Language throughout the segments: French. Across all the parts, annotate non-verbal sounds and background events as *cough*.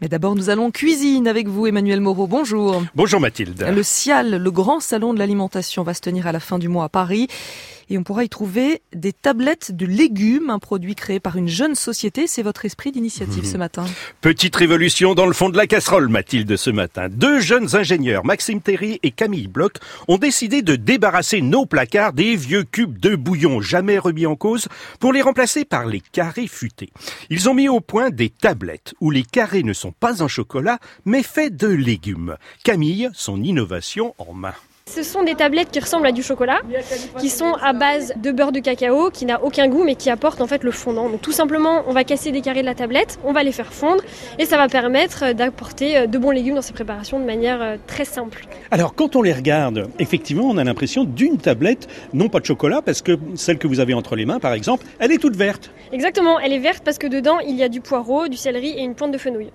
Mais d'abord, nous allons cuisine avec vous, Emmanuel Moreau. Bonjour. Bonjour Mathilde. Le CIAL, le grand salon de l'alimentation, va se tenir à la fin du mois à Paris et on pourra y trouver des tablettes de légumes, un produit créé par une jeune société. C'est votre esprit d'initiative ce matin. Petite révolution dans le fond de la casserole, Mathilde, ce matin. Deux jeunes ingénieurs, Maxime Terry et Camille Bloch, ont décidé de débarrasser nos placards des vieux cubes de bouillon jamais remis en cause pour les remplacer par les carrés futés. Ils ont mis au point des tablettes où les carrés ne sont pas en chocolat, mais faits de légumes. Camille, son innovation en main. Ce sont des tablettes qui ressemblent à du chocolat, qui sont à base de beurre de cacao, qui n'a aucun goût mais qui apporte en fait le fondant. Donc tout simplement, on va casser des carrés de la tablette, on va les faire fondre et ça va permettre d'apporter de bons légumes dans ces préparations de manière euh, très simple. Alors quand on les regarde, effectivement, on a l'impression d'une tablette, non pas de chocolat, parce que celle que vous avez entre les mains, par exemple, elle est toute verte. Exactement, elle est verte parce que dedans il y a du poireau, du céleri et une pointe de fenouil.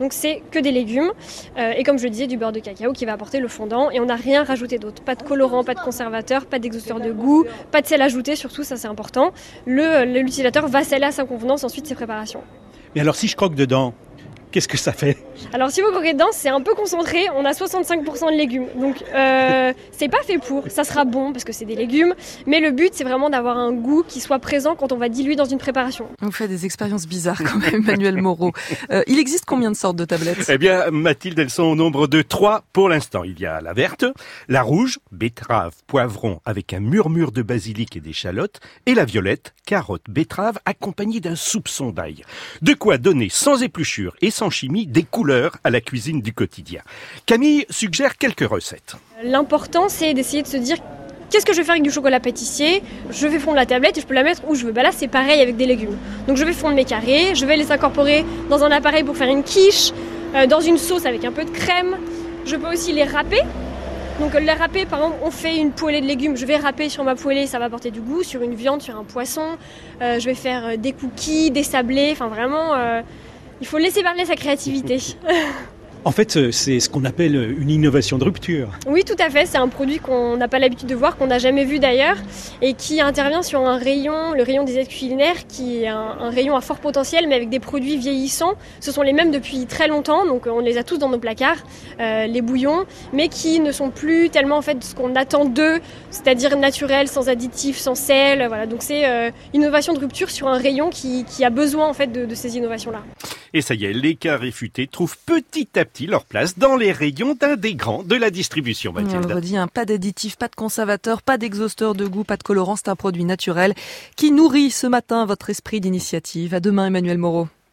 Donc c'est que des légumes euh, et comme je le disais du beurre de cacao qui va apporter le fondant et on n'a rien rajouté d'autre. Pas de colorant, pas de conservateur, pas d'exhausteur de goût, pas de sel ajouté surtout, ça c'est important. L'utilisateur va sceller à sa convenance ensuite ses préparations. Mais alors si je croque dedans, qu'est-ce que ça fait Alors si vous croquez dedans, c'est un peu concentré, on a 65% de légumes. Donc euh, *laughs* c'est pas fait pour, ça sera bon parce que c'est des légumes, mais le but c'est vraiment d'avoir un goût qui soit présent quand on va diluer dans une préparation. On fait des expériences bizarres quand même, *laughs* Emmanuel Moreau. Euh, il existe combien de sortes de tablettes? Eh bien Mathilde, elles sont au nombre de trois pour l'instant. Il y a la verte, la rouge, betterave, poivron avec un murmure de basilic et d'échalotes, et la violette, carotte, betterave accompagnée d'un soupçon d'ail. De quoi donner sans épluchure et sans chimie des couleurs à la cuisine du quotidien. Camille suggère quelques recettes. L'important, c'est d'essayer de se dire Qu'est-ce que je vais faire avec du chocolat pâtissier? Je vais fondre la tablette et je peux la mettre où je veux. Bah là, c'est pareil avec des légumes. Donc je vais fondre mes carrés, je vais les incorporer dans un appareil pour faire une quiche, euh, dans une sauce avec un peu de crème. Je peux aussi les râper. Donc les râper, par exemple, on fait une poêlée de légumes. Je vais râper sur ma poêlée, ça va apporter du goût. Sur une viande, sur un poisson. Euh, je vais faire euh, des cookies, des sablés. Enfin vraiment. Il faut laisser parler sa créativité. En fait, euh, c'est ce qu'on appelle une innovation de rupture. Oui, tout à fait. C'est un produit qu'on n'a pas l'habitude de voir, qu'on n'a jamais vu d'ailleurs, et qui intervient sur un rayon, le rayon des aides culinaires, qui est un, rayon à fort potentiel, mais avec des produits vieillissants. Ce sont les mêmes depuis très longtemps, donc on les a tous dans nos placards, euh, les bouillons, mais qui ne sont plus tellement en fait ce qu'on attend d'eux, c'est-à-dire naturel, sans additifs, sans sel. Voilà. Donc c'est euh, une innovation de rupture sur un rayon qui, a besoin en fait de, de ces innovations-là. Et ça y est, les cas réfutés trouvent petit à petit leur place dans les rayons d'un des grands de la distribution. Mathilde. On le redit, hein, pas d'additifs, pas de conservateurs, pas d'exhausteur de goût, pas de colorant. C'est un produit naturel qui nourrit ce matin votre esprit d'initiative. À demain, Emmanuel Moreau.